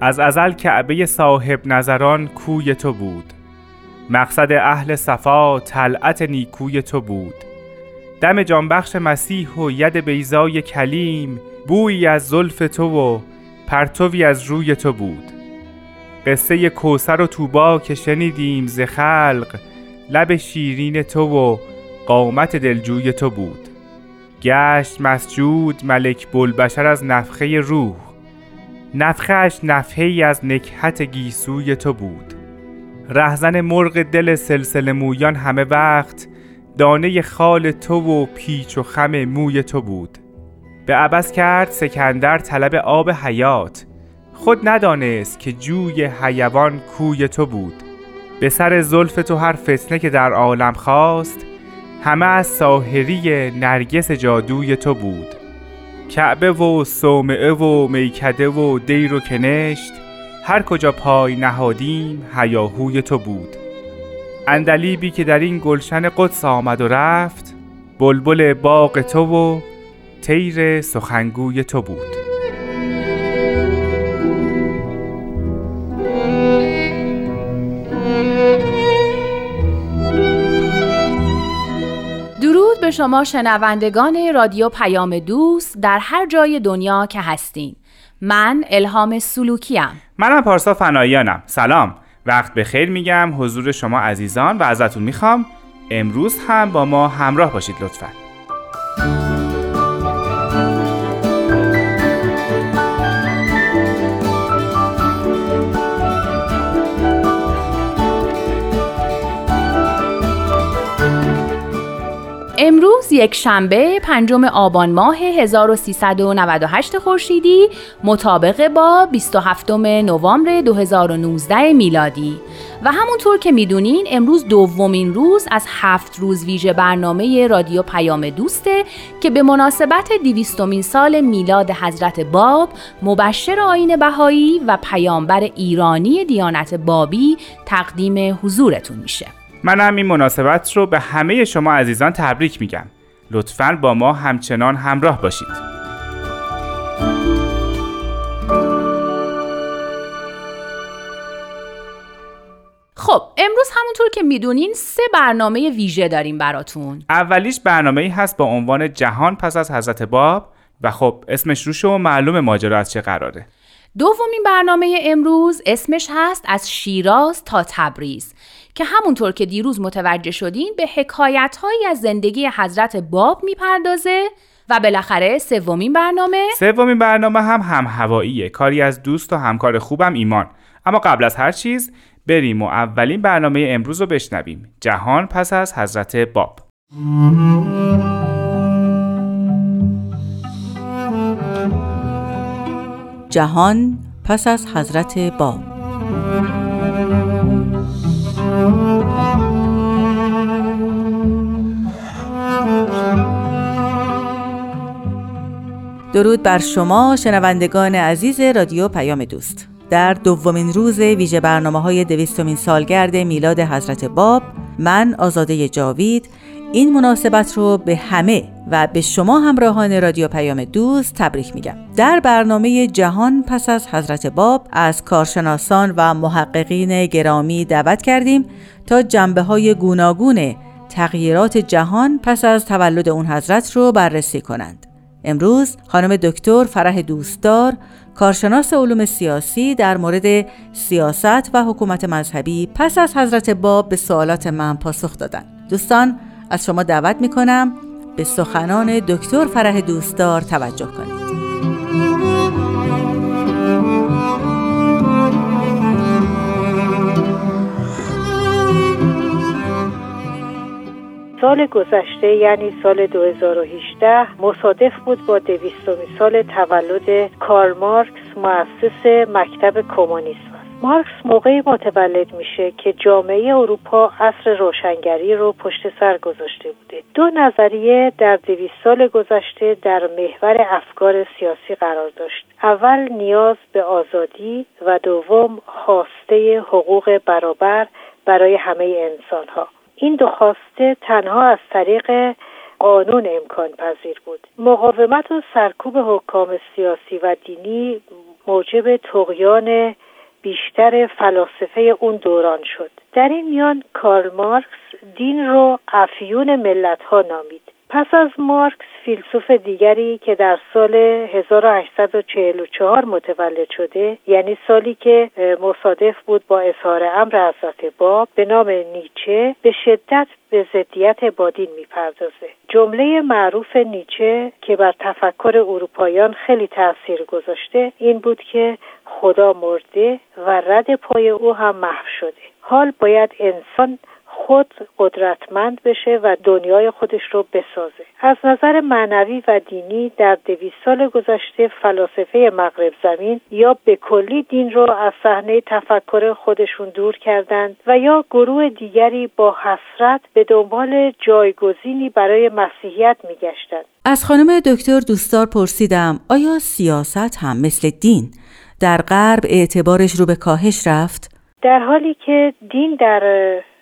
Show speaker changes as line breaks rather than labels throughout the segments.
از ازل کعبه صاحب نظران کوی تو بود. مقصد اهل صفا طلعت نیکوی تو بود. دم جانبخش مسیح و ید بیزای کلیم بویی از زلف تو و پرتوی از روی تو بود. قصه کوسر و توبا که شنیدیم ز خلق لب شیرین تو و قامت دلجوی تو بود. گشت مسجود ملک بلبشر از نفخه روح. نفخش نفحه ای از نکهت گیسوی تو بود. رهزن مرغ دل سلسله مویان همه وقت دانه خال تو و پیچ و خم موی تو بود. به عبس کرد سکندر طلب آب حیات. خود ندانست که جوی حیوان کوی تو بود. به سر زلف تو هر فتنه که در عالم خواست همه از ساهری نرگس جادوی تو بود. کعبه و صومعه و میکده و دیر و کنشت هر کجا پای نهادیم هیاهوی تو بود. اندلیبی که در این گلشن قدس آمد و رفت بلبل باغ تو و تیر سخنگوی تو بود.
شما شنوندگان رادیو پیام دوست در هر جای دنیا که هستین. من الهام سلوکیم.
منم پارسا فناییانم سلام. وقت به خیر میگم. حضور شما عزیزان و ازتون می‌خوام. امروز هم با ما همراه باشید لطفاً.
یک شنبه پنجم آبان ماه 1398 خورشیدی مطابق با 27 نوامبر 2019 میلادی. و همونطور که می‌دونین امروز دومین روز از هفت روز ویژه برنامه رادیو پیام دوسته که به مناسبت دیویستومین سال میلاد حضرت باب مبشر آین بهایی و پیامبر ایرانی دیانت بابی تقدیم حضورتون میشه.
منم این مناسبت رو به همه شما عزیزان تبریک میگم. لطفا با ما همچنان همراه باشید.
خب امروز همونطور که می‌دونین سه برنامه ویژه داریم براتون.
اولیش برنامه ای هست با عنوان جهان پس از حضرت باب و خب اسمش روش و معلوم ماجرا از چه قراره.
دومین برنامه امروز اسمش هست از شیراز تا تبریز. که همونطور که دیروز متوجه شدین به حکایت هایی از زندگی حضرت باب می‌پردازه و بالاخره سومین برنامه
سومین برنامه هم هم هواییه کاری از دوست و همکار خوبم ایمان. اما قبل از هر چیز بریم و اولین برنامه امروز رو بشنویم. جهان پس از حضرت باب.
جهان پس از حضرت باب. درود بر شما شنوندگان عزیز رادیو پیام دوست. در دومین روز ویژه برنامه های دویستمین سالگرد میلاد حضرت باب من آزاده جاوید این مناسبت رو به همه و به شما همراهان رادیو پیام دوست تبریک میگم. در برنامه جهان پس از حضرت باب از کارشناسان و محققین گرامی دعوت کردیم تا جنبه های گوناگون تغییرات جهان پس از تولد اون حضرت رو بررسی کنند. امروز خانم دکتر فرح دوستدار کارشناس علوم سیاسی در مورد سیاست و حکومت مذهبی پس از حضرت باب به سوالات من پاسخ دادن. دوستان از شما دعوت می کنم به سخنان دکتر فرح دوستدار توجه کنید.
سال گذشته یعنی سال 2018 مصادف بود با دویستمین سال تولد کارل مارکس مؤسس مکتب کمونیسم. مارکس موقعی متولد میشه که جامعه اروپا عصر روشنگری رو پشت سر گذاشته بوده. دو نظریه در دویست سال گذشته در محور افکار سیاسی قرار داشت. اول نیاز به آزادی و دوم خواسته حقوق برابر برای همه انسان ها این دو خواسته تنها از طریق قانون امکان پذیر بود. مقاومت و سرکوب حکام سیاسی و دینی موجب تقیان بیشتر فلاسفه اون دوران شد. در این میان کارل مارکس دین رو افیون ملت ها نامید. پس از مارکس فیلسوف دیگری که در سال 1844 متولد شده یعنی سالی که مصادف بود با اظهار امر حضرت باب به نام نیچه به شدت به ضدیت با دین می‌پردازه. جمله معروف نیچه که بر تفکر اروپاییان خیلی تاثیر گذاشته این بود که خدا مرده و رد پای او هم محو شده. حال باید انسان خود قدرتمند بشه و دنیای خودش رو بسازه از نظر معنوی و دینی در دویست سال گذشته فلاسفه مغرب زمین یا به کلی دین رو از صحنه تفکر خودشون دور کردند و یا گروه دیگری با حسرت به دنبال جایگزینی برای مسیحیت میگشتند
از خانم دکتر دوستار پرسیدم آیا سیاست هم مثل دین در غرب اعتبارش رو به کاهش رفت؟
در حالی که دین در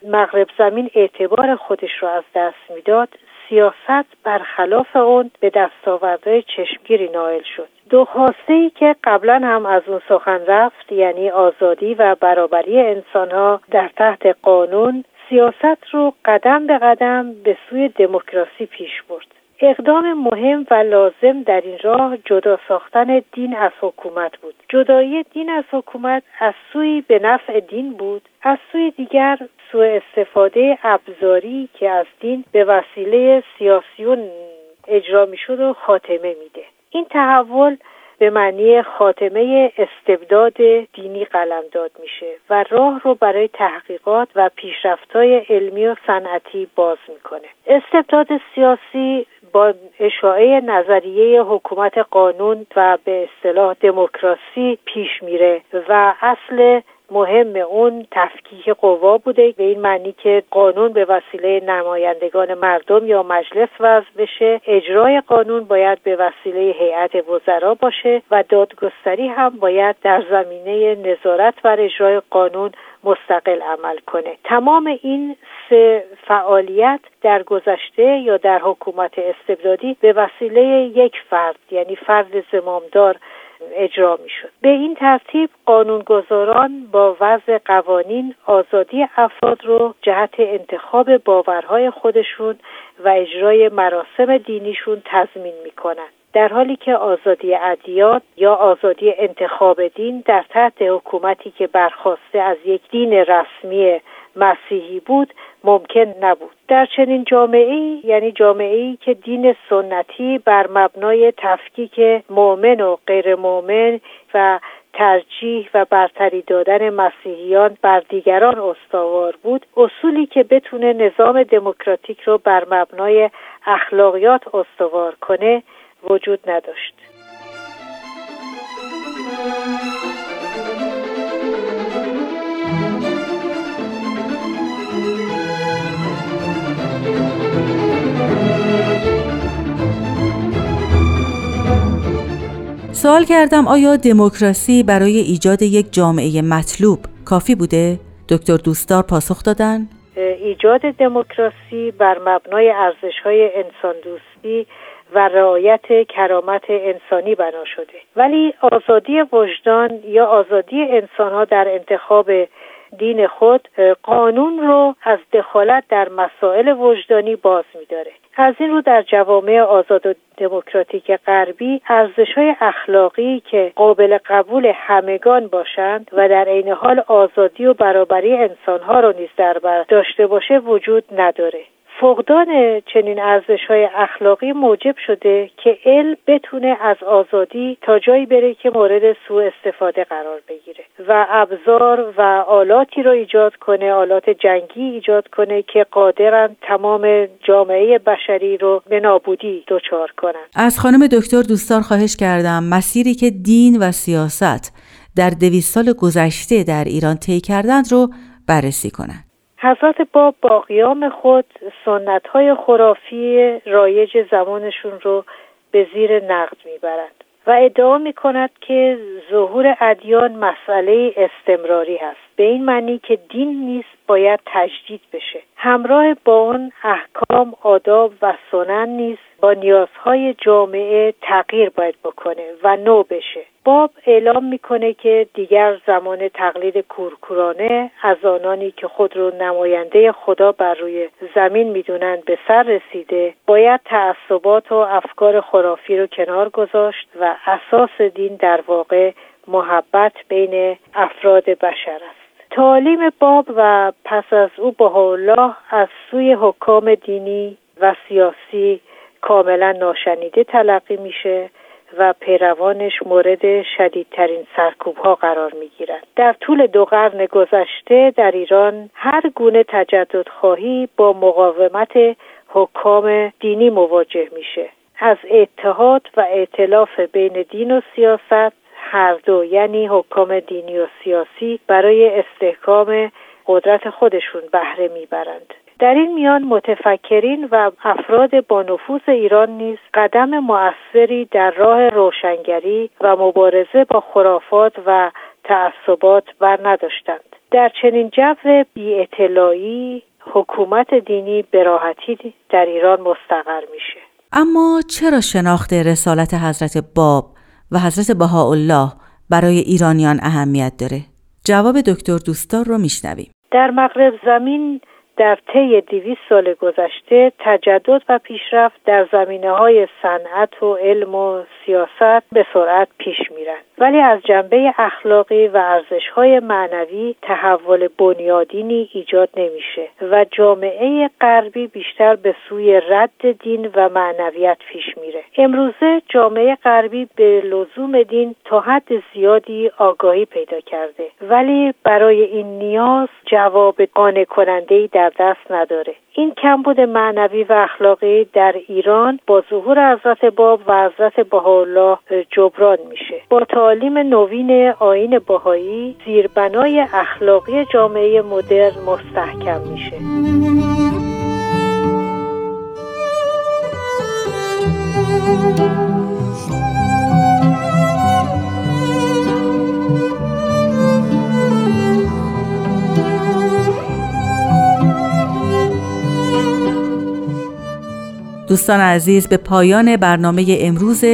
مغرب زمین اعتبار خودش رو از دست می‌داد. سیاست برخلاف اون به دستاوردهای چشمگیری نائل شد. دو خواسته ای که قبلا هم از اون سخن رفت یعنی آزادی و برابری انسان ها در تحت قانون سیاست رو قدم به قدم به سوی دموکراسی پیش برد. اقدام مهم و لازم در این راه جدا ساختن دین از حکومت بود. جدایی دین از حکومت از سوی به نفع دین بود از سوی دیگر سوء استفاده ابزاری که از دین به وسیله سیاسیون اجرا می‌شد و خاتمه میده. این تحول به معنی خاتمه استبداد دینی قلمداد میشه و راه رو برای تحقیقات و پیشرفتهای علمی و صنعتی باز می‌کنه. استبداد سیاسی با اشاعه نظریه حکومت قانون و به اصطلاح دموکراسی پیش میره و اصل مهم اون تفکیک قوا بوده به این معنی که قانون به وسیله نمایندگان مردم یا مجلس وضع بشه. اجرای قانون باید به وسیله هیئت وزرا باشه و دادگستری هم باید در زمینه نظارت بر اجرای قانون مستقل عمل کنه. تمام این سه فعالیت در گذشته یا در حکومت استبدادی به وسیله یک فرد یعنی فرد زمامدار اجرا می شد. به این ترتیب قانونگذاران با وضع قوانین آزادی افراد رو جهت انتخاب باورهای خودشون و اجرای مراسم دینیشون تضمین می کنند. در حالی که آزادی ادیان یا آزادی انتخاب دین در تحت حکومتی که برخواسته از یک دین رسمی مسیحی بود ممکن نبود. در چنین جامعه ای یعنی جامعه ای که دین سنتی بر مبنای تفکیک مؤمن و غیر مؤمن و ترجیح و برتری دادن مسیحیان بر دیگران استوار بود اصولی که بتونه نظام دموکراتیک رو بر مبنای اخلاقیات استوار کنه وجود نداشت.
سوال کردم آیا دموکراسی برای ایجاد یک جامعه مطلوب کافی بوده؟ دکتر دوستدار پاسخ دادن؟
ایجاد دموکراسی بر مبنای ارزش‌های انسان دوستی و رعایت کرامت انسانی بنا شده ولی آزادی وجدان یا آزادی انسانها در انتخاب دین خود قانون رو از دخالت در مسائل وجدانی باز میداره از این رو در جوامع آزاد و دموکراتیک غربی ارزش های اخلاقی که قابل قبول همگان باشند و در عین حال آزادی و برابری انسانها را نیز در بر داشته باشه وجود نداره. فقدان چنین ارزش های اخلاقی موجب شده که علم بتونه از آزادی تا جایی بره که مورد سوء استفاده قرار بگیره و ابزار و آلاتی رو ایجاد کنه آلات جنگی ایجاد کنه که قادرن تمام جامعه بشری رو به نابودی دچار کنن.
از خانم دکتر دوستان خواهش کردم مسیری که دین و سیاست در دویست سال گذشته در ایران طی کردند رو بررسی کنند.
حضرت با قیام خود سنت های خرافی رایج زمانشون رو به زیر نقد می‌برند و ادعا می کند که ظهور ادیان مسئله استمراری هست. به این معنی که دین نیست باید تجدید بشه. همراه با اون احکام آداب و سنن نیز با نیازهای جامعه تغییر باید بکنه و نو بشه. باب اعلام می‌کنه که دیگر زمان تقلید کورکورانه از آنانی که خود رو نماینده خدا بر روی زمین می‌دونند به سر رسیده باید تعصبات و افکار خرافی رو کنار گذاشت و اساس دین در واقع محبت بین افراد بشر است. تعالیم باب و پس از او الله از سوی حکام دینی و سیاسی کاملا ناشنیده تلقی میشه و پیروانش مورد شدیدترین سرکوب ها قرار می گیرند. در طول دو قرن گذشته در ایران هر گونه تجدد خواهی با مقاومت حکام دینی مواجه میشه از اتحاد و ائتلاف بین دین و سیاست هر دو یعنی حکام دینی و سیاسی برای استحکام قدرت خودشون بهره می‌برند در این میان متفکرین و افراد با نفوذ ایران نیز قدم موثری در راه روشنگری و مبارزه با خرافات و تعصبات بر نداشتند در چنین جو بی حکومت دینی به راحتی در ایران مستقر میشه
اما چرا شناخت رسالت حضرت باب و حضرت بهاءالله برای ایرانیان اهمیت داره؟ جواب دکتر دوستار رو میشنویم.
در مغرب زمین در طی دویست سال گذشته تجدد و پیشرفت در زمینه های صنعت و علم و سیاست به سرعت پیش میرند ولی از جنبه اخلاقی و ارزش های معنوی تحول بنیادینی ایجاد نمیشه و جامعه غربی بیشتر به سوی رد دین و معنویت پیش میره. امروزه جامعه غربی به لزوم دین تا حد زیادی آگاهی پیدا کرده. ولی برای این نیاز جواب قانع کننده در دست نداره. این کمبود معنوی و اخلاقی در ایران با ظهور حضرت باب و حضرت بهاءالله جبران میشه. با تعالیم نوین آین بهایی زیربنای اخلاقی جامعه مدرن مستحکم میشه.
دوستان عزیز به پایان برنامه امروز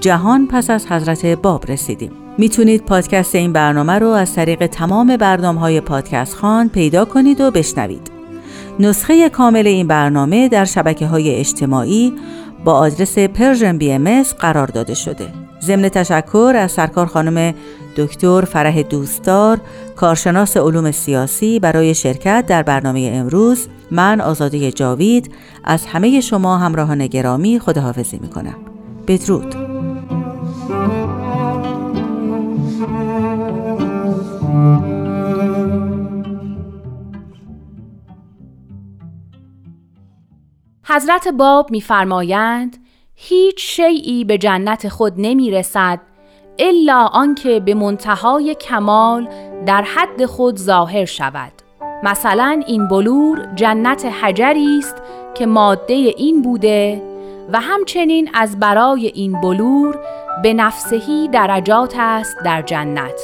جهان پس از حضرت باب رسیدیم. می‌تونید پادکست این برنامه رو از طریق تمام برنامه های پادکست خان پیدا کنید و بشنوید. نسخه کامل این برنامه در شبکه های اجتماعی با آدرس Persian BMS قرار داده شده. ضمن تشکر از سرکار خانم دکتر فرح دوستدار کارشناس علوم سیاسی برای شرکت در برنامه امروز من آزاده جاوید از همه شما همراهان گرامی خداحافظی می کنم بدرود.
حضرت باب میفرمایند هیچ شیعی به جنت خود نمی رسد الا آنکه به منتهای کمال در حد خود ظاهر شود. مثلا این بلور جنت حجری است که ماده این بوده و همچنین از برای این بلور به نفسهی درجات است در جنت.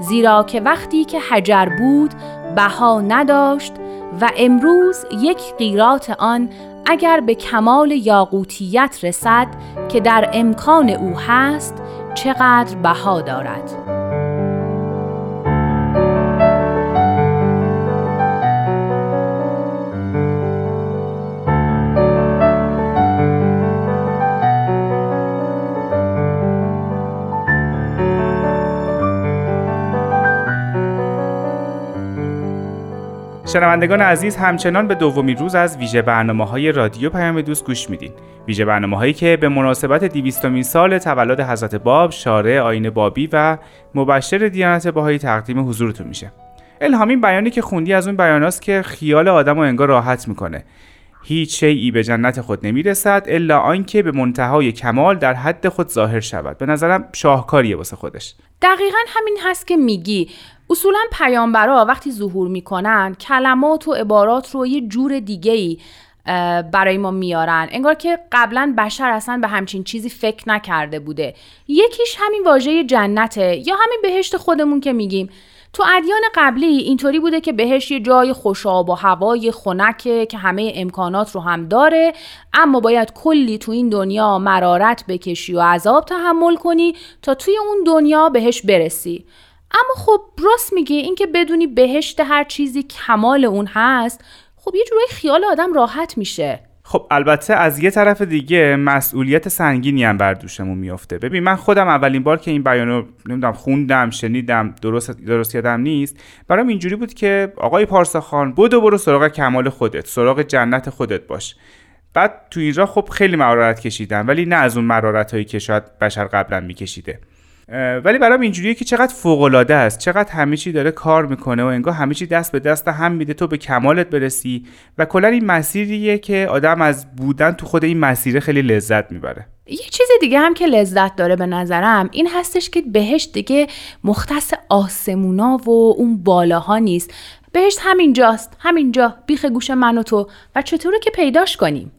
زیرا که وقتی که حجر بود بها نداشت و امروز یک قیرات آن اگر به کمال یاقوتیت رسد که در امکان او هست چقدر بها دارد.
شنوندگان عزیز همچنان به دومین روز از ویژه برنامه های رادیو پیام دوست گوش میدین. ویژه برنامه هایی که به مناسبت دیویستمین سال تولد حضرت باب شارع آین بابی و مبشر دیانت باهایی تقدیم حضورتون میشه. الهامین بیانی که خوندی از اون بیاناست که خیال آدم و انگار راحت می‌کنه. هیچ شیعی به جنت خود نمی‌رسد الا آنکه به منتهای کمال در حد خود ظاهر شود. به نظرم شاهکاریه واسه خودش.
دقیقا همین هست که میگی. اصولا پیامبرا وقتی ظهور می‌کنن کلمات و عبارات رو یه جور دیگه ای برای ما میارن. انگار که قبلا بشر اصلا به همچین چیزی فکر نکرده بوده. یکیش همین واژه جنته یا همین بهشت خودمون که میگیم. تو ادیان قبلی اینطوری بوده که بهش یه جای خوشاب و هوای خنکه که همه امکانات رو هم داره اما باید کلی تو این دنیا مرارت بکشی و عذاب تحمل کنی تا توی اون دنیا بهش برسی. اما خب راست میگه اینکه بدونی بهشت هر چیزی کمال اون هست خب یه جورایی خیال آدم راحت میشه.
خب البته از یه طرف دیگه مسئولیت سنگینی هم بر دوشمون میافته. ببین من خودم اولین بار که این بیانو نمی‌دونم خوندم شنیدم درست درست یادم نیست. برام اینجوری بود که آقای پارساخان بدو برو سراغ کمال خودت سراغ جنت خودت باش. بعد تو اینجا خب خیلی مرارت کشیدم ولی نه از اون مرارت هایی که شاید بشر قبلا میکشیده. ولی برام اینجوریه که چقدر فوق العاده است چقدر همه چی داره کار می‌کنه و انگار همه چی دست به دست هم میده تو به کمالت برسی و کلا این مسیریه که آدم از بودن تو خود این مسیر خیلی لذت می‌بره.
یه چیز دیگه هم که لذت داره به نظرم این هستش که بهش دیگه مختص آسمونا و اون بالاها نیست. بهشت همینجاست همینجا بیخ گوش من و تو. و چطوره که پیداش کنیم؟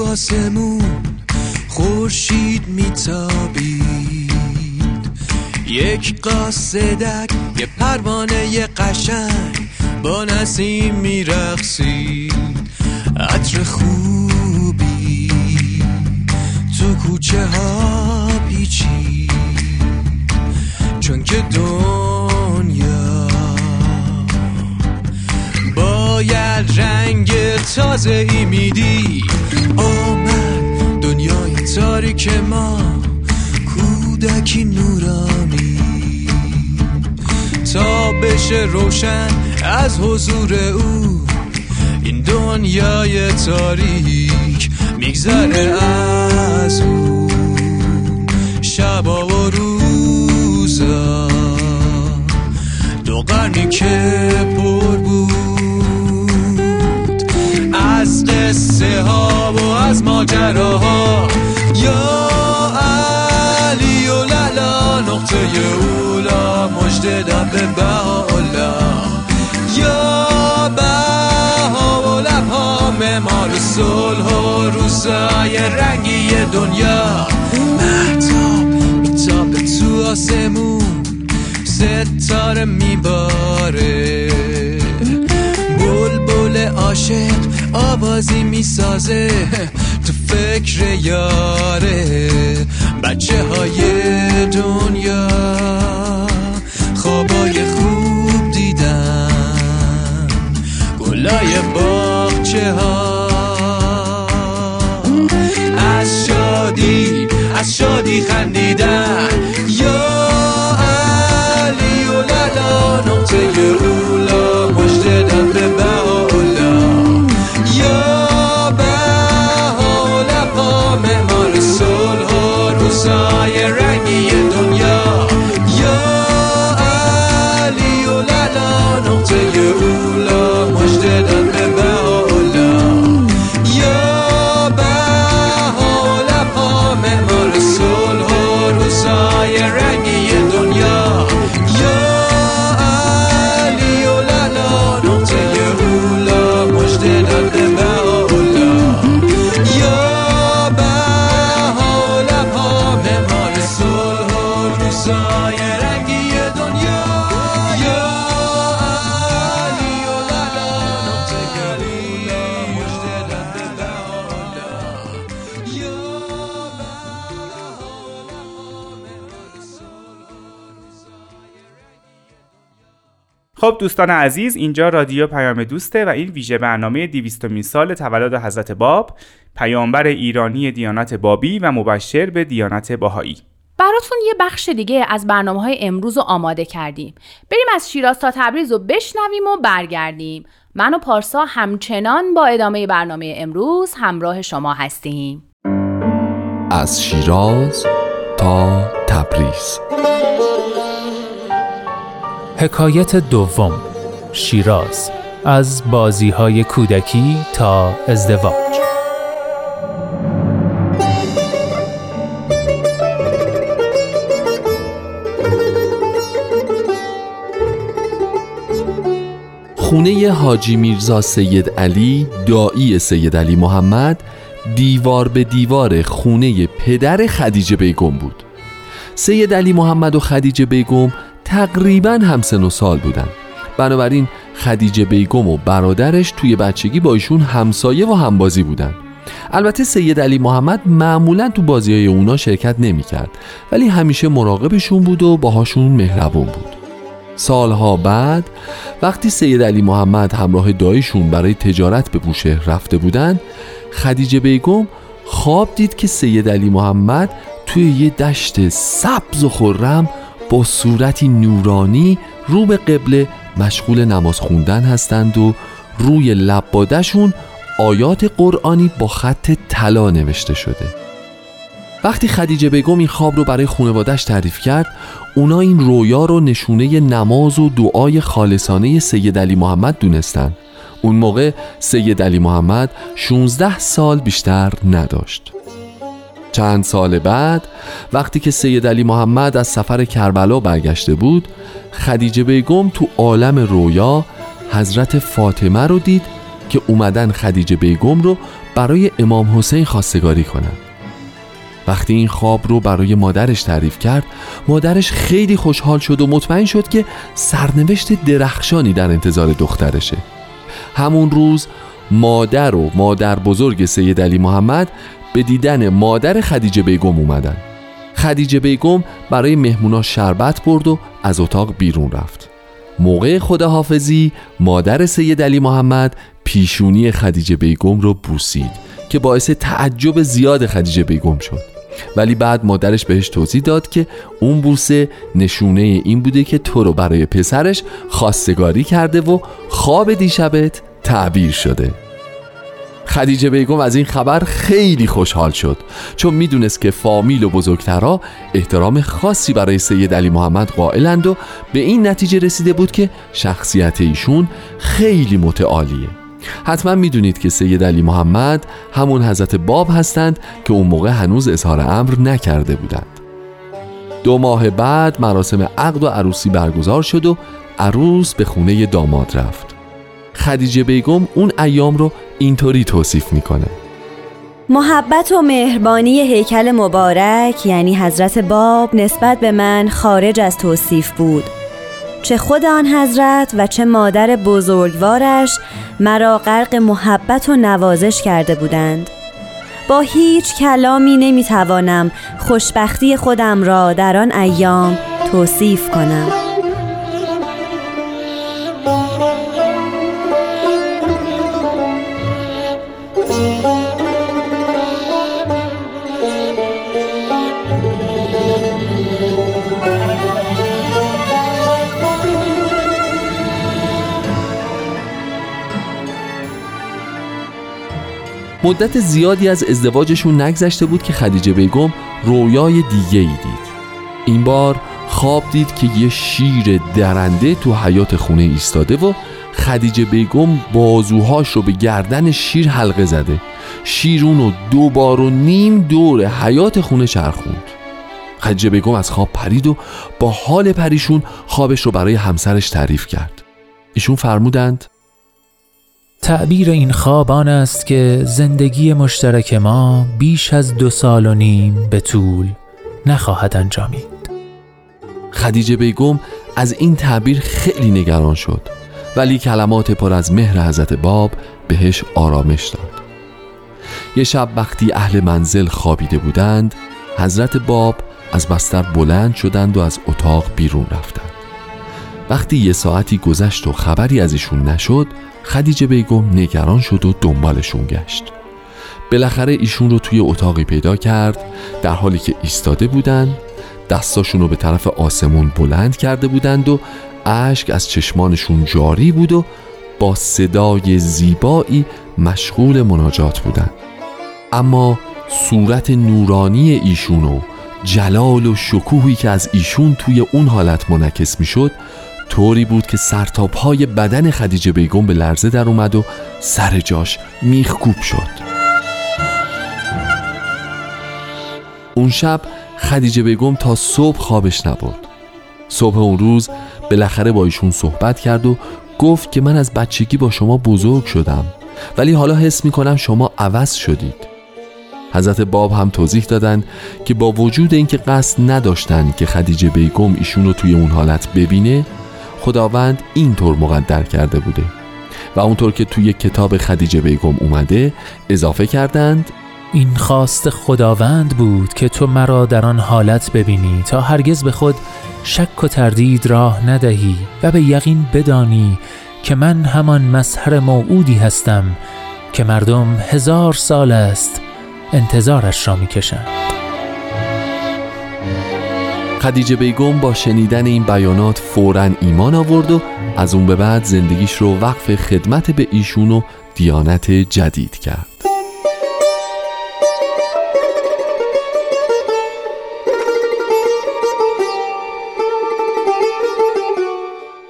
آسمون خورشید میتابید. یک قاصدک یه پروانه قشنگ با نسیم میرقصید. عطر خوبی تو کوچه ها پیچید. چون که دنیا باید رنگ تازه ای میدی آمد دنیای تاریک ما کودکی نورانی. تا بشه روشن از حضور او این دنیای تاریک میگذره از او. شبا و روزا دو قرنی که پر بود. از قصه ها و از ماجراها. یا علی و للا نقطه اولا مجد دم به بهاءالله. یا بها و لبها معمار صلح و روزای رنگی دنیا. محتاب میتاب تو آسمون ستاره میباره. عاشق آوازی می‌سازه. تو فکر یاره بچه های دنیا. خوابای خوب دیدن. گلای باغچه ها از شادی از شادی خندیدن. یا علی و للا نقطه
خب دوستان عزیز اینجا رادیو پیام دوسته و این ویژه برنامه دیویستومین سال تولد حضرت باب پیامبر ایرانی دیانت بابی و مبشر به دیانت باهایی
براتون یه بخش دیگه از برنامه های امروز رو آماده کردیم. بریم از شیراز تا تبریز رو بشنویم و برگردیم. من و پارسا همچنان با ادامه برنامه امروز همراه شما هستیم.
از شیراز تا تبریز.
حکایت دوم شیراز از بازی های کودکی تا ازدواج.
خونه حاجی میرزا سید علی دایی سید علی محمد دیوار به دیوار خونه پدر خدیجه بیگم بود. سید علی محمد و خدیجه بیگم تقریبا همسن و سال بودن. بنابراین خدیجه بیگم و برادرش توی بچگی با ایشون همسایه و همبازی بودن. البته سید علی محمد معمولا تو بازی های اونا شرکت نمی کرد ولی همیشه مراقبشون بود و باهاشون مهربون بود. سالها بعد وقتی سید علی محمد همراه دایشون برای تجارت به بوشهر رفته بودن خدیجه بیگم خواب دید که سید علی محمد توی یه دشت سبز و خرم با صورتی نورانی رو به قبله مشغول نماز خوندن هستند و روی لبادشون آیات قرآنی با خط طلا نوشته شده. وقتی خدیجه بیگم این خواب رو برای خانوادش تعریف کرد اونا این رویا رو نشونه نماز و دعای خالصانه سید علی محمد دونستن. اون موقع سید علی محمد 16 سال بیشتر نداشت. چند سال بعد وقتی که سید علی محمد از سفر کربلا برگشته بود خدیجه بیگم تو عالم رویا حضرت فاطمه رو دید که اومدن خدیجه بیگم رو برای امام حسین خواستگاری کنند وقتی این خواب رو برای مادرش تعریف کرد مادرش خیلی خوشحال شد و مطمئن شد که سرنوشت درخشانی در انتظار دخترشه. همون روز مادر و مادر بزرگ سید علی محمد به دیدن مادر خدیجه بیگم اومدن. خدیجه بیگم برای مهمونا شربت برد و از اتاق بیرون رفت. موقع خداحافظی مادر سید علی محمد پیشونی خدیجه بیگم رو بوسید که باعث تعجب زیاد خدیجه بیگم شد. ولی بعد مادرش بهش توضیح داد که اون بوسه نشونه این بوده که تو رو برای پسرش خواستگاری کرده و خواب دیشبت تعبیر شده. خدیجه بیگم از این خبر خیلی خوشحال شد چون می‌دونست که فامیل و بزرگترها احترام خاصی برای سید علی محمد قائلند و به این نتیجه رسیده بود که شخصیت ایشون خیلی متعالیه. حتما می‌دونید که سید علی محمد همون حضرت باب هستند که اون موقع هنوز اظهار امر نکرده بودند. دو ماه بعد مراسم عقد و عروسی برگزار شد و عروس به خونه داماد رفت. خدیجه بیگم اون ایام رو اینطوری توصیف می‌کنه.
محبت و مهربانی هیکل مبارک یعنی حضرت باب نسبت به من خارج از توصیف بود. چه خود آن حضرت و چه مادر بزرگوارش مرا غرق محبت و نوازش کرده بودند. با هیچ کلامی نمی‌توانم خوشبختی خودم را در آن ایام توصیف کنم.
مدت زیادی از ازدواجشون نگذشته بود که خدیجه بیگم رویای دیگه ای دید. این بار خواب دید که یه شیر درنده تو حیات خونه ایستاده و خدیجه بیگم بازوهاش رو به گردن شیر حلقه زده. شیر اونو دو بار و نیم دور حیات خونه چرخوند. خدیجه بیگم از خواب پرید و با حال پریشون خوابش رو برای همسرش تعریف کرد. ایشون فرمودند
تعبیر این خواب آن است که زندگی مشترک ما بیش از دو سال و نیم به طول نخواهد انجامید.
خدیجه بیگم از این تعبیر خیلی نگران شد ولی کلمات پر از مهر حضرت باب بهش آرامش داد. یه شب وقتی اهل منزل خوابیده بودند حضرت باب از بستر بلند شدند و از اتاق بیرون رفتند. وقتی یه ساعتی گذشت و خبری از ایشون نشد خدیجه بیگم نگران شد و دنبالشون گشت. بالاخره ایشون رو توی اتاقی پیدا کرد در حالی که ایستاده بودند دستاشون رو به طرف آسمون بلند کرده بودند و اشک از چشمانشون جاری بود و با صدای زیبایی مشغول مناجات بودند اما صورت نورانی ایشون و جلال و شکوهی که از ایشون توی اون حالت منعکس می‌شد طوری بود که سرتاپهای بدن خدیجه بیگم به لرزه در اومد و سر جاش میخکوب شد. اون شب خدیجه بیگم تا صبح خوابش نبرد. صبح اون روز بالاخره با ایشون صحبت کرد و گفت که من از بچگی با شما بزرگ شدم ولی حالا حس می‌کنم شما عوض شدید. حضرت باب هم توضیح دادن که با وجود اینکه قصد نداشتن که خدیجه بیگم ایشون رو توی اون حالت ببینه خداوند اینطور مقدر کرده بوده و اونطور که توی کتاب خدیجه بیگم اومده اضافه کردند
این خواست خداوند بود که تو مرا در آن حالت ببینی تا هرگز به خود شک و تردید راه ندهی و به یقین بدانی که من همان مظهر موعودی هستم که مردم هزار سال است انتظارش را می‌کشند.
خدیجه بیگم با شنیدن این بیانات فورا ایمان آورد و از اون به بعد زندگیش رو وقف خدمت به ایشون و دیانت جدید کرد.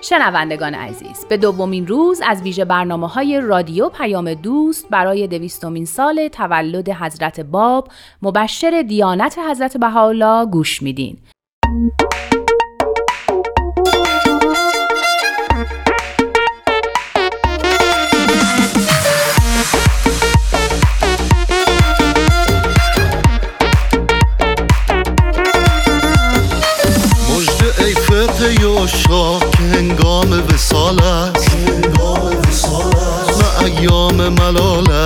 شنوندگان عزیز به دومین روز از ویژه برنامه های رادیو پیام دوست برای دویستمین سال تولد حضرت باب مبشر دیانت حضرت بهاءالله گوش میدین.
عشاق که هنگام وصال است. نه ایام ملال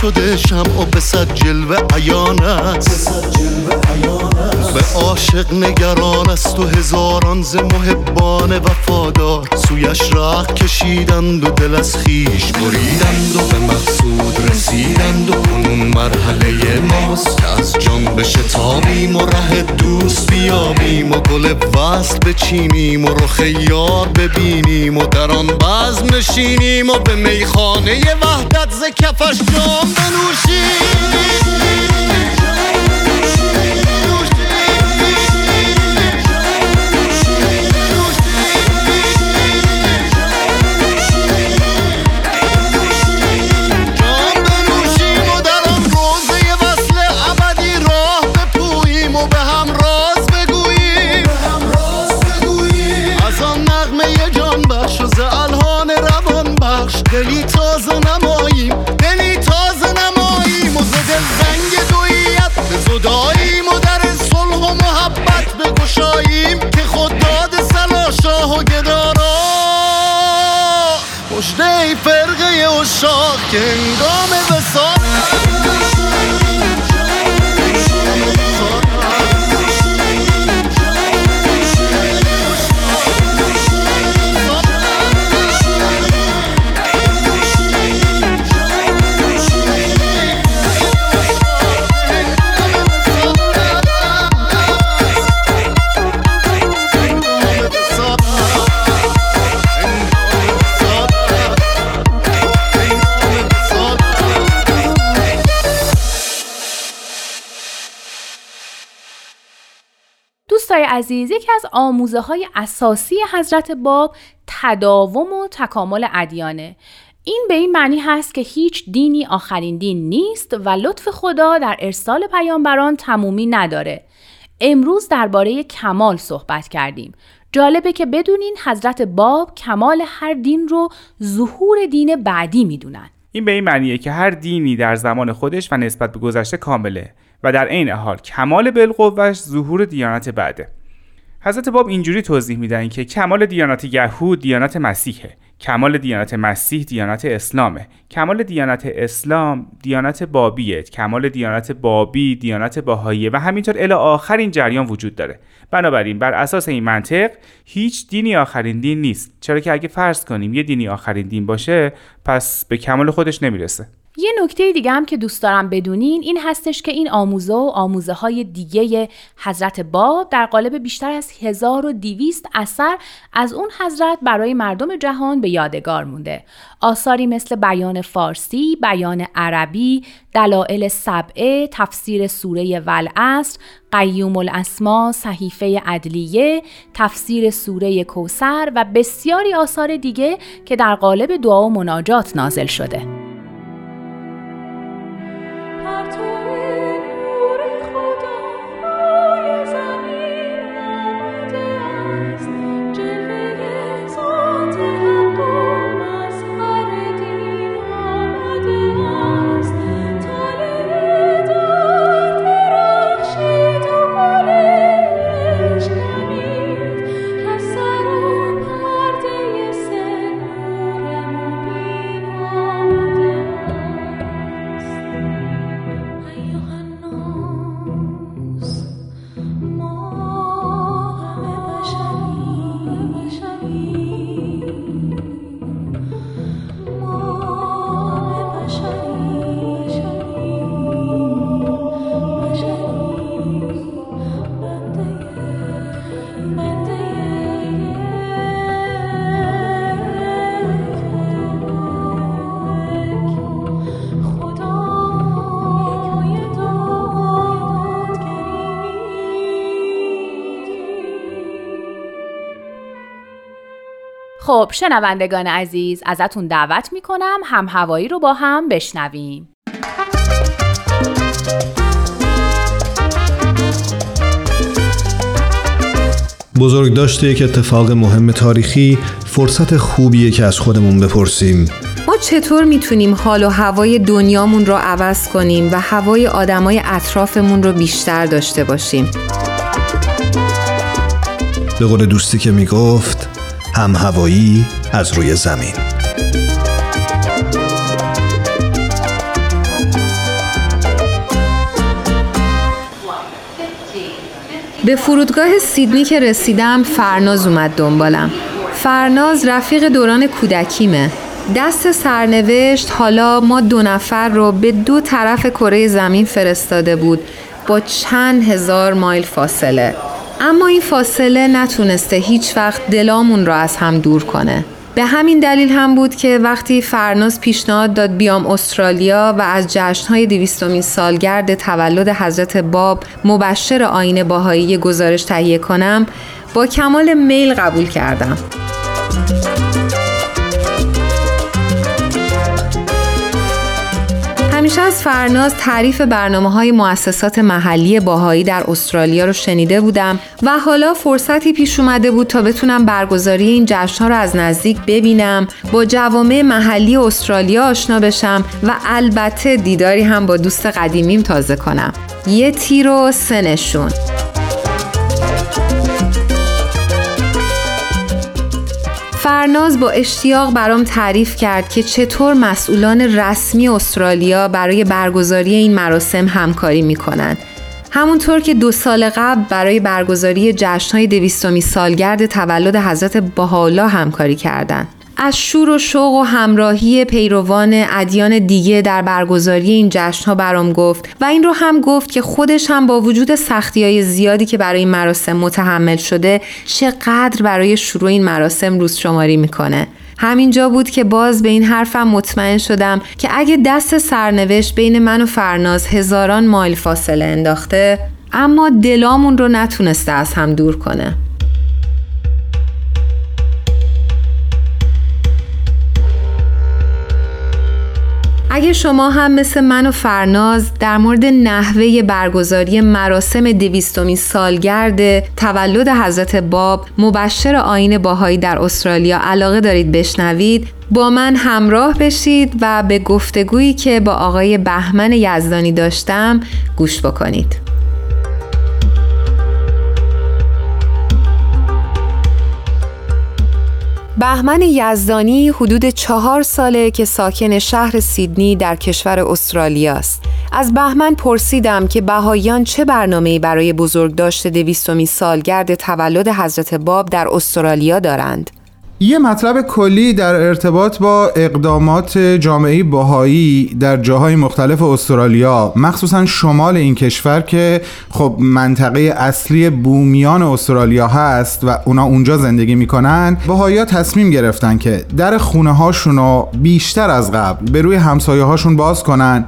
شده شمع و به صد جلوه عیان است. به عاشق نگران است و هزاران ز محبان وفادار. سویش راه کشیدند و دل از خیش بریدند و به مقصود رسیدند و کنون مرحله ماست. که از جان بشتابیم و ره دوست بیابیم و گل وصل بچینیم و رخ یار ببینیم و در آن بزم نشینیم و به میخانه وحدت ز کفش جام جام שני פרגי אושר, כן גומי
וסור. عزیز یکی از آموزه های اساسی حضرت باب تداوم و تکامل ادیانه. این به این معنی هست که هیچ دینی آخرین دین نیست و لطف خدا در ارسال پیامبران تمومی نداره. امروز درباره کمال صحبت کردیم. جالبه که بدونین حضرت باب کمال هر دین رو ظهور دین بعدی می‌دونن.
این به این معنیه که هر دینی در زمان خودش و نسبت به گذشته کامله و در عین حال کمال بالقوهش ظهور دیانت بعده. حضرت باب اینجوری توضیح میدن که کمال دیانت یهود دیانت مسیحه. کمال دیانت مسیح دیانت اسلامه. کمال دیانت اسلام دیانت بابیه. کمال دیانت بابی دیانت باهاییه و همینطور الی آخر این جریان وجود داره. بنابراین بر اساس این منطق هیچ دینی آخرین دین نیست. چرا که اگه فرض کنیم یه دینی آخرین دین باشه پس به کمال خودش نمی‌رسه.
یه نکته دیگه هم که دوست دارم بدونین این هستش که این آموزه و آموزه های دیگه حضرت باب در قالب بیشتر از 1200 اثر از اون حضرت برای مردم جهان به یادگار مونده. آثاری مثل بیان فارسی، بیان عربی، دلائل سبعه، تفسیر سوره ولعصر، قیوم الاسما، صحیفه عدلیه، تفسیر سوره کوسر و بسیاری آثار دیگه که در قالب دعا و مناجات نازل شده. خب شنوندگان عزیز ازتون دعوت می‌کنم هم هوایی رو با هم بشنویم.
بزرگ داشته یک اتفاق مهم تاریخی فرصت خوبیه که از خودمون بپرسیم.
ما چطور می‌تونیم حال و هوای دنیامون رو عوض کنیم و هوای آدمای اطرافمون رو بیشتر داشته باشیم؟
به قول دوستی که می‌گفت هم هوایی از روی زمین.
به فرودگاه سیدنی که رسیدم فرناز اومد دنبالم. فرناز رفیق دوران کودکیمه. دست سرنوشت حالا ما دو نفر رو به دو طرف کره زمین فرستاده بود. با چند هزار مایل فاصله. اما این فاصله نتونسته هیچ وقت دلامون را از هم دور کنه. به همین دلیل هم بود که وقتی فرناز پیشنهاد داد بیام استرالیا و از جشنهای دویستمین سالگرد تولد حضرت باب مبشر آین باهایی گزارش تهیه کنم با کمال میل قبول کردم. همیشه از فرناز تعریف برنامه های مؤسسات محلی باهایی در استرالیا رو شنیده بودم و حالا فرصتی پیش اومده بود تا بتونم برگزاری این جشن رو از نزدیک ببینم با جوامع محلی استرالیا آشنا بشم و البته دیداری هم با دوست قدیمیم تازه کنم. یه تیر و سنشون فرناز با اشتیاق برام تعریف کرد که چطور مسئولان رسمی استرالیا برای برگزاری این مراسم همکاری می‌کنند. همونطور که دو سال قبل برای برگزاری جشنهای دویستمی سالگرد تولد حضرت بهاءالله همکاری کردند. از شور و شوق و همراهی پیروان ادیان دیگه در برگزاری این جشن ها برام گفت و این رو هم گفت که خودش هم با وجود سختی های زیادی که برای این مراسم متحمل شده چقدر برای شروع این مراسم روز شماری می‌کنه. همینجا بود که باز به این حرفم مطمئن شدم که اگه دست سرنوشت بین من و فرناز هزاران مایل فاصله انداخته اما دلامون رو نتونسته از هم دور کنه. اگه شما هم مثل من و فرناز در مورد نحوه برگزاری مراسم دویستمین سالگرد تولد حضرت باب مبشر آین باهایی در استرالیا علاقه دارید بشنوید با من همراه بشید و به گفتگویی که با آقای بهمن یزدانی داشتم گوش بکنید. بهمن یزدانی حدود چهار ساله که ساکن شهر سیدنی در کشور استرالیا است. از بهمن پرسیدم که بهاییان چه برنامه‌ای برای بزرگداشت دویستمین سالگرد تولد حضرت باب در استرالیا دارند.
یه مطلب کلی در ارتباط با اقدامات جامعه باهایی در جاهای مختلف استرالیا مخصوصا شمال این کشور که خب منطقه اصلی بومیان استرالیا هست و اونا اونجا زندگی می‌کنن. باهایی تصمیم گرفتن که در خونه هاشون رو بیشتر از قبل به روی همسایه هاشون باز کنن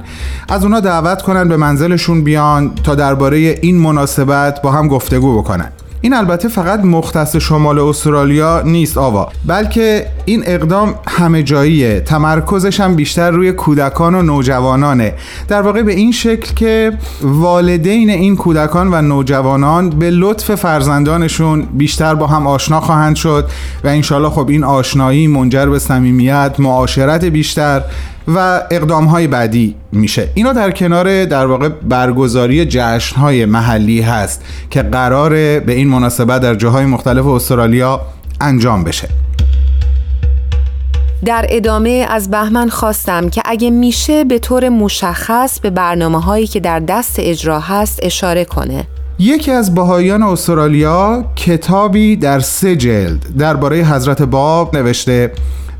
از اونا دعوت کنن به منزلشون بیان تا درباره این مناسبت با هم گفتگو بکنن. این البته فقط مختص شمال استرالیا نیست آوا. بلکه این اقدام همه جاییه. تمرکزش هم بیشتر روی کودکان و نوجوانانه. در واقع به این شکل که والدین این کودکان و نوجوانان به لطف فرزندانشون بیشتر با هم آشنا خواهند شد و انشالله خب این آشنایی منجر به صمیمیت معاشرت بیشتر و اقدام های بعدی میشه. اینا در کنار در واقع برگزاری جشن های محلی هست که قرار به این مناسبت در جاهای مختلف استرالیا انجام بشه.
در ادامه از بهمن خواستم که اگه میشه به طور مشخص به برنامه هایی که در دست اجرا هست اشاره کنه.
یکی از بهاییان استرالیا کتابی در سه جلد درباره حضرت باب نوشته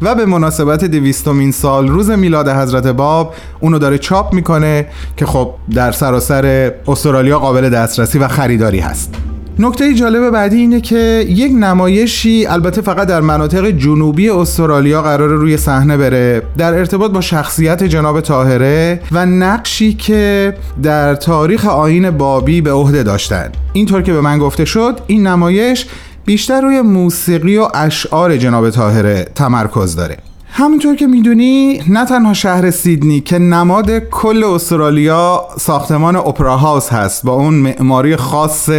و به مناسبت دویستمین سال روز میلاد حضرت باب اونو داره چاپ می‌کنه که خب در سراسر استرالیا قابل دسترسی و خریداری هست. نکته جالب بعدی اینه که یک نمایشی البته فقط در مناطق جنوبی استرالیا قرار روی صحنه بره در ارتباط با شخصیت جناب طاهره و نقشی که در تاریخ آین بابی به عهده داشتن. اینطور که به من گفته شد این نمایش بیشتر روی موسیقی و اشعار جناب طاهره تمرکز داره. همونطور که می‌دونی نه تنها شهر سیدنی که نماد کل استرالیا ساختمان اپرا هاوس هست با اون معماری خاص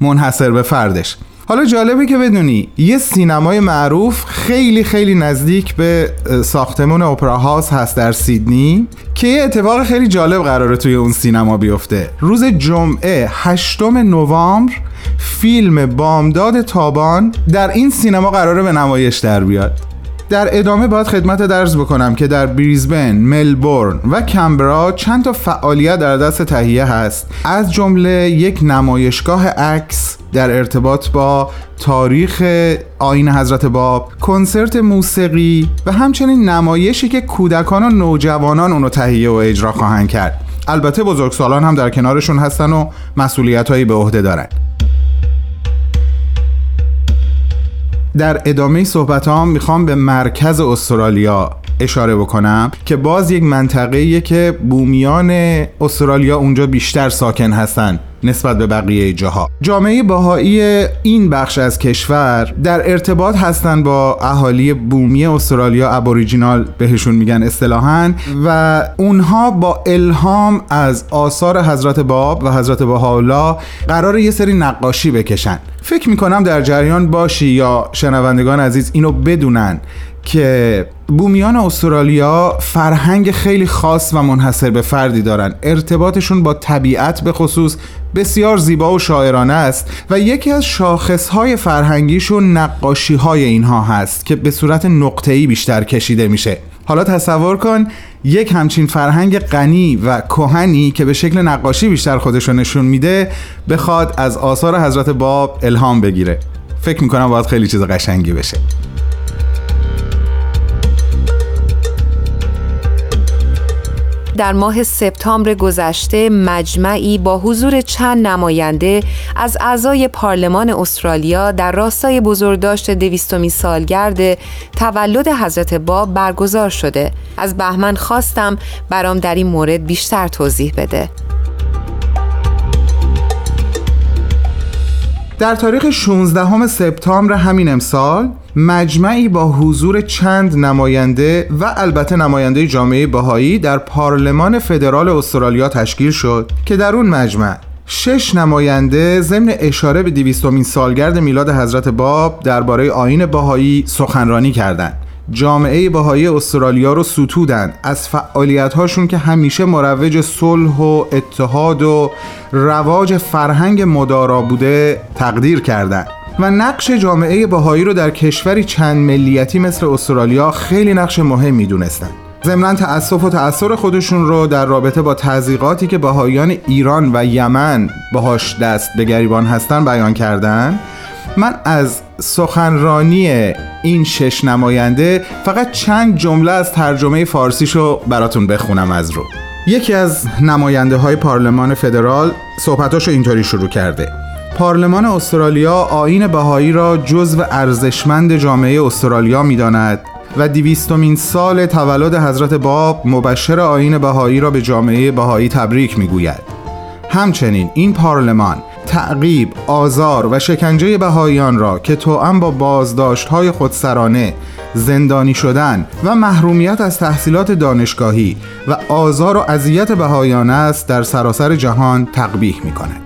منحصر به فردش. حالا جالبه که بدونی یه سینمای معروف خیلی خیلی نزدیک به ساختمان اپرا هاوس هست در سیدنی که یه اتفاق خیلی جالب قراره توی اون سینما بیفته. روز جمعه 8 نوامبر فیلم بامداد تابان در این سینما قراره به نمایش در بیاد. در ادامه باید خدمت درز بکنم که در بریزبن، ملبورن و کمبرا چند تا فعالیت در دست تهیه هست. از جمله یک نمایشگاه عکس در ارتباط با تاریخ آین حضرت باب کنسرت موسیقی و همچنین نمایشی که کودکان و نوجوانان اونو تهیه و اجرا خواهند کرد. البته بزرگسالان هم در کنارشون هستن و مسئولیت هایی به عهده دارن. در ادامه صحبت هم می‌خوام به مرکز استرالیا اشاره بکنم که باز یک منطقه که بومیان استرالیا اونجا بیشتر ساکن هستن نسبت به بقیه جاها. جامعه باهایی این بخش از کشور در ارتباط هستند با اهالی بومی استرالیا ابوریجینال بهشون میگن اصطلاحا و اونها با الهام از آثار حضرت باب و حضرت بهاءالله قرار یه سری نقاشی بکشن. فکر می‌کنم در جریان باشی یا شنوندگان عزیز اینو بدونن. که بومیان استرالیا فرهنگ خیلی خاص و منحصر به فردی دارن. ارتباطشون با طبیعت به خصوص بسیار زیبا و شاعرانه است و یکی از شاخصهای فرهنگیشون نقاشی های اینها هست که به صورت نقطه‌ای بیشتر کشیده میشه. حالا تصور کن یک همچین فرهنگ غنی و کهنی که به شکل نقاشی بیشتر خودشو نشون میده بخواد از آثار حضرت باب الهام بگیره. فکر می‌کنم باید خیلی چیز قشنگی بشه.
در ماه سپتامبر گذشته مجمعی با حضور چند نماینده از اعضای پارلمان استرالیا در راستای بزرگداشت دویستمی سالگرد تولد حضرت باب برگزار شده. از بهمن خواستم برام در این مورد بیشتر توضیح بده.
در تاریخ 16 سپتامبر همین امسال مجمعی با حضور چند نماینده و البته نماینده جامعه بهایی در پارلمان فدرال استرالیا تشکیل شد که در اون مجمع شش نماینده ضمن اشاره به دیویستومین سالگرد میلاد حضرت باب درباره آین بهایی سخنرانی کردند. جامعه بهایی استرالیا رو ستودند از فعالیت هاشون که همیشه مروج صلح و اتحاد و رواج فرهنگ مدارا بوده تقدیر کردند و نقش جامعه بهایی رو در کشوری چند ملیتی مثل استرالیا خیلی نقش مهم می‌دونستند. ضمنا تأسف و تأثیر خودشون رو در رابطه با تضییقاتی که بهاییان ایران و یمن باهاش دست به گریبان هستن بیان کردن. من از سخنرانی این شش نماینده فقط چند جمله از ترجمه فارسیشو براتون بخونم از رو. یکی از نماینده های پارلمان فدرال صحبتاشو اینطوری شروع کرده. پارلمان استرالیا آین بهایی را جزو ارزشمند جامعه استرالیا می‌داند و دیویستمین سال تولد حضرت باب مبشر آین بهایی را به جامعه بهایی تبریک می‌گوید. همچنین این پارلمان تعقیب، آزار و شکنجه بهاییان را که توأم با بازداشت های خودسرانه زندانی شدن و محرومیت از تحصیلات دانشگاهی و آزار و اذیت بهاییان است در سراسر جهان تقبیح می کند.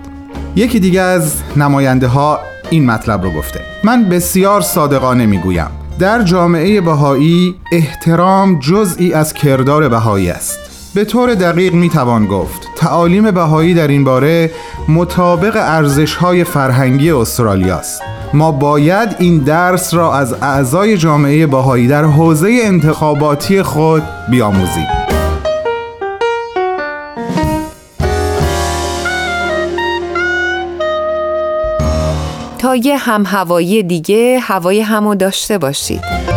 یکی دیگه از نماینده ها این مطلب رو گفته. من بسیار صادقانه می گویم در جامعه بهایی احترام جزئی از کردار بهایی است. به طور دقیق می توان گفت. تعالیم بهایی در این باره مطابق ارزش های فرهنگی استرالیا است. ما باید این درس را از اعضای جامعه بهایی در حوزه انتخاباتی خود بیاموزیم.
تا یه هم هوایی دیگه هوای همو داشته باشید.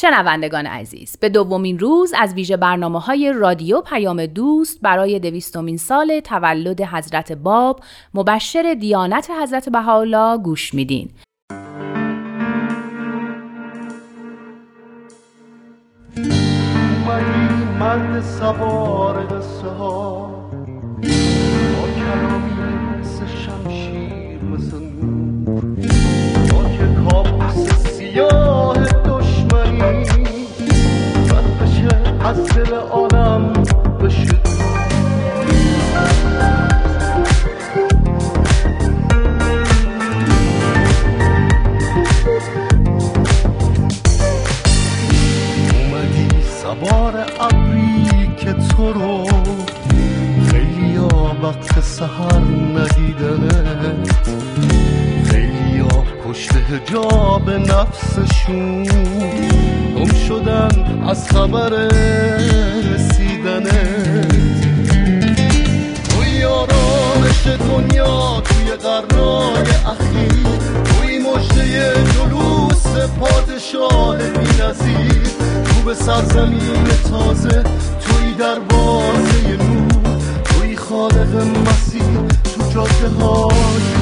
شنوندگان عزیز به دومین روز از ویژه برنامه های رادیو پیام دوست برای دویستمین سال تولد حضرت باب مبشر دیانت حضرت بهاءالله گوش میدین.
مرد سوار قصه ها. دل بشه دور. اومدی سوار ابری که تو رو. خیلی وقت سهر ندیدنت. خیلی پشت هجاب نفسشون. شدن از خبر رسیدنت توی آرامش دنیا توی قرنای اخیر توی مجده جلوس پادشاه بی نظیر تو به سرزمین تازه توی دروازه نور. توی خالق مسیح تو جاده های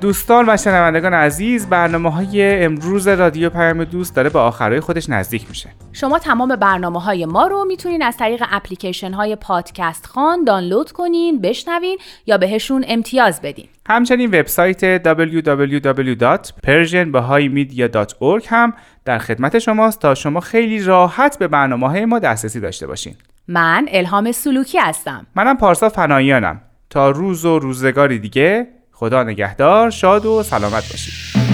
دوستان و شنوندگان عزیز برنامه های امروز رادیو پیام دوست داره به آخرهای خودش نزدیک میشه.
شما تمام برنامه های ما رو می‌تونین از طریق اپلیکیشن های پادکست خان دانلود کنین بشنوین یا بهشون امتیاز بدین.
همچنین وبسایت www.persianbahaimedia.org هم در خدمت شماست تا شما خیلی راحت به برنامه های ما دسترسی داشته باشین.
من الهام سلوکی هستم.
منم پارسا فناییانم تا روز و روزگاری دیگه خدا نگهدار شاد و سلامت باشید.